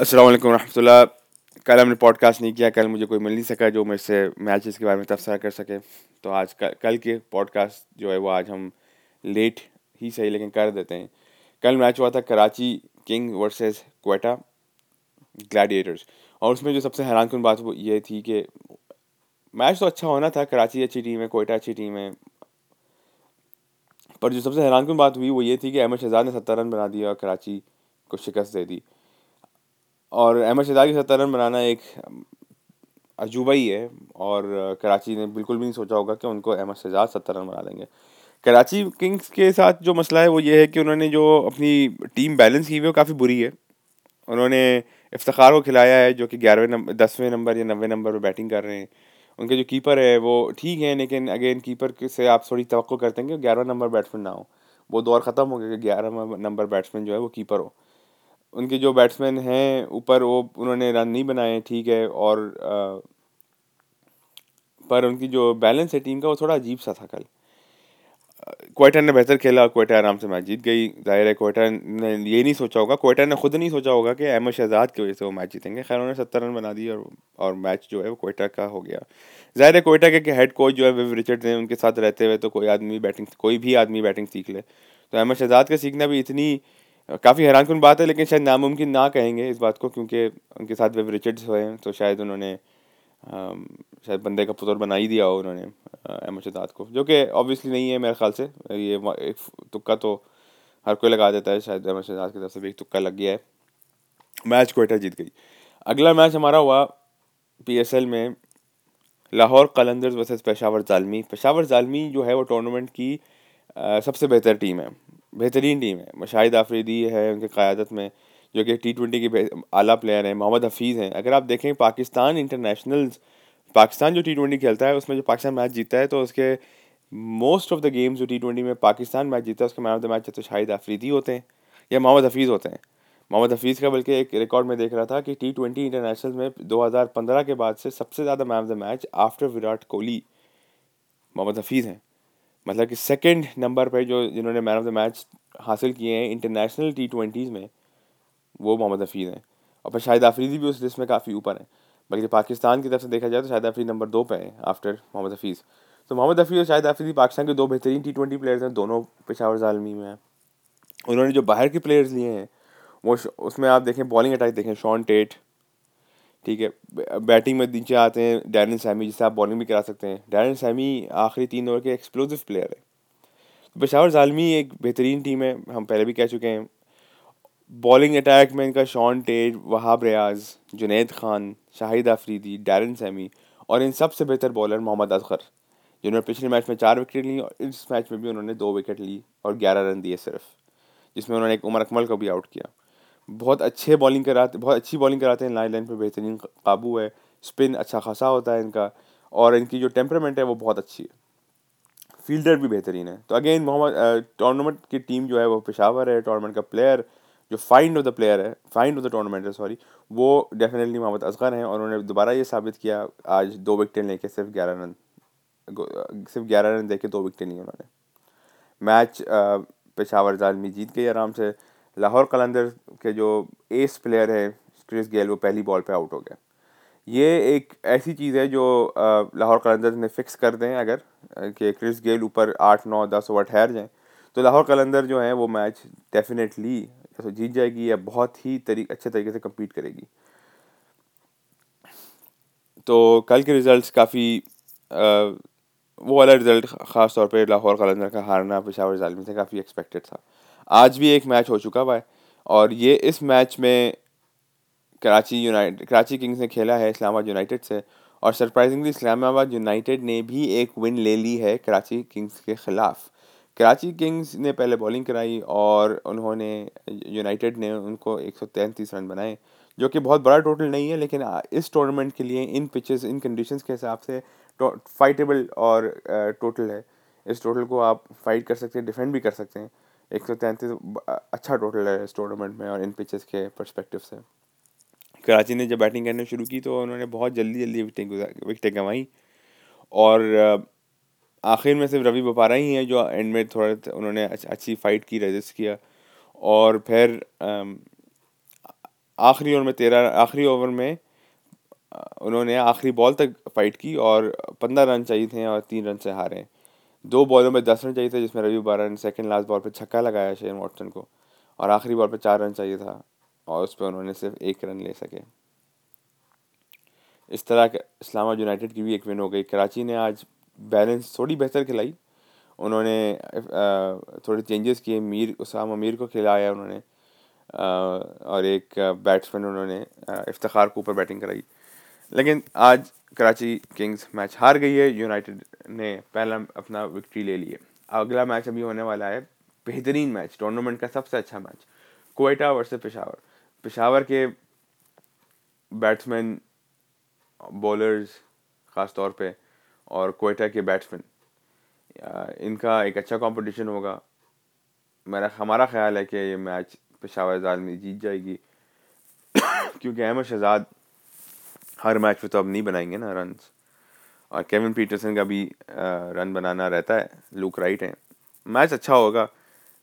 अस्सलाम वालेकुम रहमतुल्लाह। कल हमने पॉडकास्ट नहीं किया कल मुझे कोई मिल नहीं सका जो मेरे से मैचेस के बारे में तबसरा कर सके। तो आज कल, कल के पॉडकास्ट जो है वो आज हम लेट ही सही लेकिन कर देते हैं। कल मैच हुआ था Karachi King versus Quetta Gladiators और उसमें जो सबसे हैरान कन बात वो ये थी कि मैच तो अच्छा होना था कराची अच्छी टीम है कोयटा अच्छी टीम है। पर जो सबसे हैरान कन बात हुई वो ये थी कि अहमद शहजाद ने सत्तर रन बना दिया और कराची को शिकस्त दे दी। और अहमद शहजाद की सत्तर रन बनाना एक अजूबा ही है और कराची ने बिल्कुल भी नहीं सोचा होगा कि उनको अहमद शहजाद सत्तर रन बना देंगे। कराची किंग्स के साथ जो मसला है वो ये है कि उन्होंने जो अपनी टीम बैलेंस की हुई है वो काफ़ी बुरी है। उन्होंने इफ्तार को खिलाया है जो कि ग्यारहवें नंबर दसवें नंबर या नब्बे नंबर पर बैटिंग कर रहे हैं। उनके जो कीपर है वो ठीक है लेकिन अगेन कीपर से आप थोड़ी तो करते हैं कि ग्यारहवें नंबर बैट्समैन ना हो। वो दौर ख़त्म हो गया कि ग्यारह नंबर बैट्समैन जो है वो कीपर हो। उनके जो बैट्समैन हैं, ऊपर वो उन्होंने रन नहीं बनाए, ठीक है, और पर उनकी जो बैलेंस है टीम का वो थोड़ा अजीब सा था कल। कोयटा ने बेहतर खेला कोयटा आराम से मैच जीत गई। ज़ाहिर है कोयटा ने ये नहीं सोचा होगा कोयटा ने खुद नहीं सोचा होगा कि अहमद शहजाद की वजह से वो मैच जीतेंगे। खैर, उन्होंने सत्तर रन बना दिए और और मैच जो है वो कोयटा का हो गया। ज़ाहिर है कोयटा के हेड कोच जो है विव रिचर्ड हैं, उनके साथ रहते हुए तो कोई आदमी बैटिंग कोई भी आदमी बैटिंग सीख ले। तो अहमद शहजाद का सीखना भी इतनी काफ़ी हैरान कन बात है लेकिन शायद नामुमकिन ना कहेंगे इस बात को क्योंकि उनके साथ वेब रिचर्ड्स हुए हैं तो शायद उन्होंने शायद बंदे का पुत्र बना ही दिया हो उन्होंने अहमद शहजाद को जो कि ऑब्वियसली नहीं है मेरे ख्याल से। ये एक तुक्का तो हर कोई लगा देता है शायद अहमद शहजाद की तरफ़ से भी एक तुक्का लग गया है। मैच कोयटा जीत गई। अगला मैच हमारा हुआ पीएसएल में लाहौर कलंदर्स वर्सेस पेशावर जालमी। पेशावर जालमी जो है वो टूर्नामेंट की आ, सबसे बेहतर टीम है। बेहतरीन टीम है। शाहिद आफरीदी है उनकी क़्यादत में, जो कि टी ट्वेंटी के आला प्लेयर हैं। मोहम्मद हफीज़ हैं। अगर आप देखें पाकिस्तान इंटरनेशनल पाकिस्तान जो टी ट्वेंटी खेलता है, उसमें जो पाकिस्तान मैच जीता है तो उसके मोस्ट ऑफ़ द गेम्स जो टी ट्वेंटी में पाकिस्तान मैच जीता है, उसके मैन ऑफ़ द मैच तो शाहिद आफरीदी होते हैं या मोहम्मद हफीज़ होते हैं। मोहम्मद हफीज़ का बल्कि एक रिकॉर्ड में देख रहा था कि टी ट्वेंटी इंटरनेशनल में 2015 के बाद से सबसे ज़्यादा man of the match after Virat Kohli, Mohammad Hafeez हैं। मतलब कि सेकंड नंबर पे जो जिन्होंने मैन ऑफ़ द मैच हासिल किए हैं इंटरनेशनल टी ट्वेंटीज़ में, वो मोहम्मद हफीज़ हैं। और फिर शाहिद आफरीदी भी उस लिस्ट में काफ़ी ऊपर हैं। बल्कि पाकिस्तान की तरफ़ से देखा जाए तो शाहिद आफरीदी नंबर दो पे हैं आफ्टर मोहम्मद हफीज़ तो मोहम्मद हफीज़ और शाहिद आफरीदी पाकिस्तान के दो बेहतरीन टी ट्वेंटी प्लेयर्स हैं, दोनों पेशावर जालमी में हैं। उन्होंने जो बाहर के प्लेयर्स लिए हैं, वो उसमें आप देखें बॉलिंग अटैक देखें शॉन टेट ठीक है, बैटिंग में नीचे आते हैं डैरन सैमी, जिससे आप बॉलिंग भी करा सकते हैं। डैरन सैमी आखिरी तीन ओवर के एक्सप्लोसिव प्लेयर है। पेशावर जालमी एक बेहतरीन टीम है, हम पहले भी कह चुके हैं। बॉलिंग अटैक में इनका Shaun Tait Wahab Riaz Junaid Khan Shahid Afridi Darren Sammy और इन सबसे बेहतर बॉलर मोहम्मद असगर जिन्होंने पिछले मैच में चार विकेट ली और इस मैच में भी उन्होंने दो विकेट ली और ग्यारह रन दिए सिर्फ़, जिसमें उन्होंने एक उमर अकमल को भी आउट किया। बहुत अच्छे बॉलिंग कराते, बहुत अच्छी बॉलिंग कराते हैं लाइन लाइन पे बेहतरीन काबू है स्पिन अच्छा खासा होता है इनका, और इनकी जो टेम्परामेंट है वो बहुत अच्छी है। फील्डर भी बेहतरीन है। तो अगेन मोहम्मद टूर्नामेंट की टीम जो है वो पेशावर है टूर्नामेंट का प्लेयर जो फाइंड ऑफ़ द प्लेयर है फाइंड ऑफ़ द टूर्नामेंट है सॉरी वो डेफिनेटली मोहम्मद असगर हैं, और उन्होंने दोबारा ये साबित किया, आज दो विकटें लेके सिर्फ़ ग्यारह रन सिर्फ़ ग्यारह रन दे दो विकटें ली उन्होंने। मैच पेशावर जालमी जीत गई आराम से। लाहौर कलंदर के जो एस प्लेयर है क्रिस गेल वो पहली बॉल पे आउट हो गया। ये एक ऐसी चीज़ है जो लाहौर कलंदर ने फिक्स कर दें अगर कि क्रिस गेल ऊपर आठ, नौ, दस ओवर ठहर जाएँ। तो लाहौर कलंदर जो है, वो मैच डेफिनेटली तो जीत जाएगी या बहुत ही तरी, अच्छे तरीके से कम्पीट करेगी। तो कल के रिज़ल्ट काफ़ी वो वाला रिज़ल्ट ख़ास तौर पे लाहौर कलंदर का हारना, पेशावर जालमी से काफ़ी एक्सपेक्टेड था। आज भी एक मैच हो चुका हुआ है। और ये इस मैच में कराची यूनाइटेड कराची किंग्स ने खेला है, इस्लामाबाद यूनाइटेड से। और सरप्राइजिंगली इस्लामाबाद यूनाइटेड ने भी एक विन ले ली है कराची किंग्स के ख़िलाफ़। कराची किंग्स ने पहले बॉलिंग कराई और उन्होंने यूनाइटेड ने उनको एक सौ तैंतीस रन बनाए, जो कि बहुत बड़ा टोटल नहीं है, लेकिन इस टूर्नामेंट के लिए, इन पिचेस इन कंडीशंस के हिसाब से फाइटेबल और टोटल है। इस टोटल को आप फाइट कर सकते हैं डिफेंड भी कर सकते हैं। एक सौ तैंतीस अच्छा टोटल है इस टूर्नामेंट में और इन पिचेस के परस्पेक्टिव से। कराची ने जब बैटिंग करना शुरू की तो उन्होंने बहुत जल्दी जल्दी विकटें विकटें गंवाई और आखिर में सिर्फ़ रवि बपारा ही हैं जो एंड में थोड़ा उन्होंने अच्छी फाइट की रजिस्ट किया और फिर आखिरी ओवर में तेरह, आखिरी ओवर में उन्होंने आखिरी बॉल तक फाइट की और पंद्रह रन चाहिए थे और तीन रन से हारे। दो बॉलों में दस रन चाहिए थे, जिसमें रवि बारह ने सेकेंड लास्ट बॉल पर छक्का लगाया शेन वॉटसन को, और आखिरी बॉल पर चार रन चाहिए था, और उस पर उन्होंने सिर्फ़ एक रन ले सके। इस तरह के इस्लामाबाद यूनाइटेड की भी एक विन हो गई। कराची ने आज बैलेंस थोड़ी बेहतर खिलाई। उन्होंने थोड़े चेंजेस किए। मीर, उसाम अमीर को खिलाया उन्होंने और एक बैट्समैन उन्होंने इफ्तार को ऊपर बैटिंग कराई। लेकिन आज कराची किंग्स मैच हार गई है। यूनाइटेड ने पहला अपना विक्ट्री ले ली है अगला मैच अभी होने वाला है, बेहतरीन मैच टूर्नामेंट का सबसे अच्छा मैच कोयटा वर्सेस पेशावर पेशावर के बैट्समैन बॉलर्स ख़ास तौर पे, और कोयटा के बैट्समैन इनका एक अच्छा कंपटीशन होगा। मेरा, हमारा ख्याल है कि ये मैच पेशावर आलमी जीत जाएगी। क्योंकि अहमद शहजाद हर मैच में तो अब नहीं बनाएँगे ना रन और केविन पीटरसन का भी रन बनाना रहता है लुक राइट है। मैच अच्छा होगा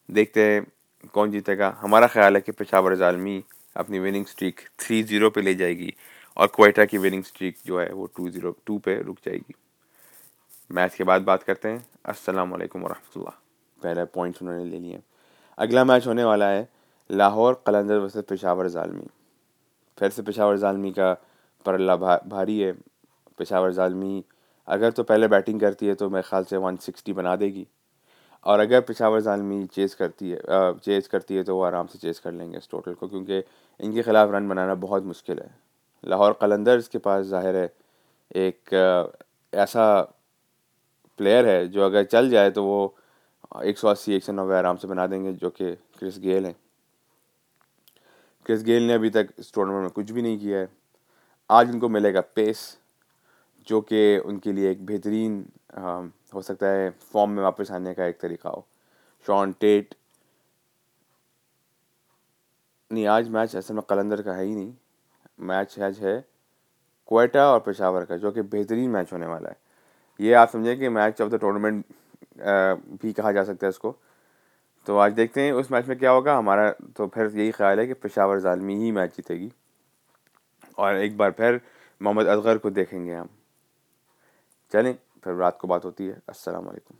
देखते हैं कौन जीतेगा। हमारा ख्याल है कि पेशावर जालमी अपनी विनिंग स्ट्रीक थ्री ज़ीरो पर ले जाएगी और कोयटा की विनिंग स्ट्रीक जो है वो टू ज़ीरो टू पे रुक जाएगी। मैच के बाद बात करते हैं। अस्सलाम वालेकुम वरहमतुल्लाह। पहले पॉइंट्स उन्होंने ले लिए। अगला मैच होने वाला है लाहौर कलंदर वर्सेस पेशावर जालमी फिर से पेशावर जालमी का परल्ला भा, भारी है। पेशावर जालमी अगर तो पहले बैटिंग करती है तो मेरे ख्याल से वन सिक्सटी बना देगी। और अगर पेशावर जालमी चेस करती है चेस करती है तो वो आराम से चेस कर लेंगे इस टोटल को, क्योंकि इनके ख़िलाफ़ रन बनाना बहुत मुश्किल है। लाहौर कलंदर्स के पास ज़ाहिर है एक ऐसा प्लेयर है जो अगर चल जाए तो वो एक सौ अस्सी, एक सौ नब्बे आराम से बना देंगे, जो कि क्रिस गेल हैं। क्रिस गेल ने अभी तक इस टूर्नामेंट में कुछ भी नहीं किया है। आज उनको मिलेगा पेस जो कि उनके लिए एक बेहतरीन, हो सकता है फॉर्म में वापस आने का एक तरीका हो। शॉन टेट नहीं, आज मैच असल में कलंदर का है ही नहीं। मैच आज है कोयटा और पेशावर का, जो कि बेहतरीन मैच होने वाला है। ये आप समझें कि मैच ऑफ़ द टूर्नामेंट भी कहा जा सकता है इसको। तो आज देखते हैं उस मैच में क्या होगा। हमारा तो फिर यही ख्याल है कि पेशावर जालमी ही मैच जीतेगी। और एक बार फिर मोहम्मद असगर को देखेंगे हम। चलें फिर रात को बात होती है। अस्सलाम वालेकुम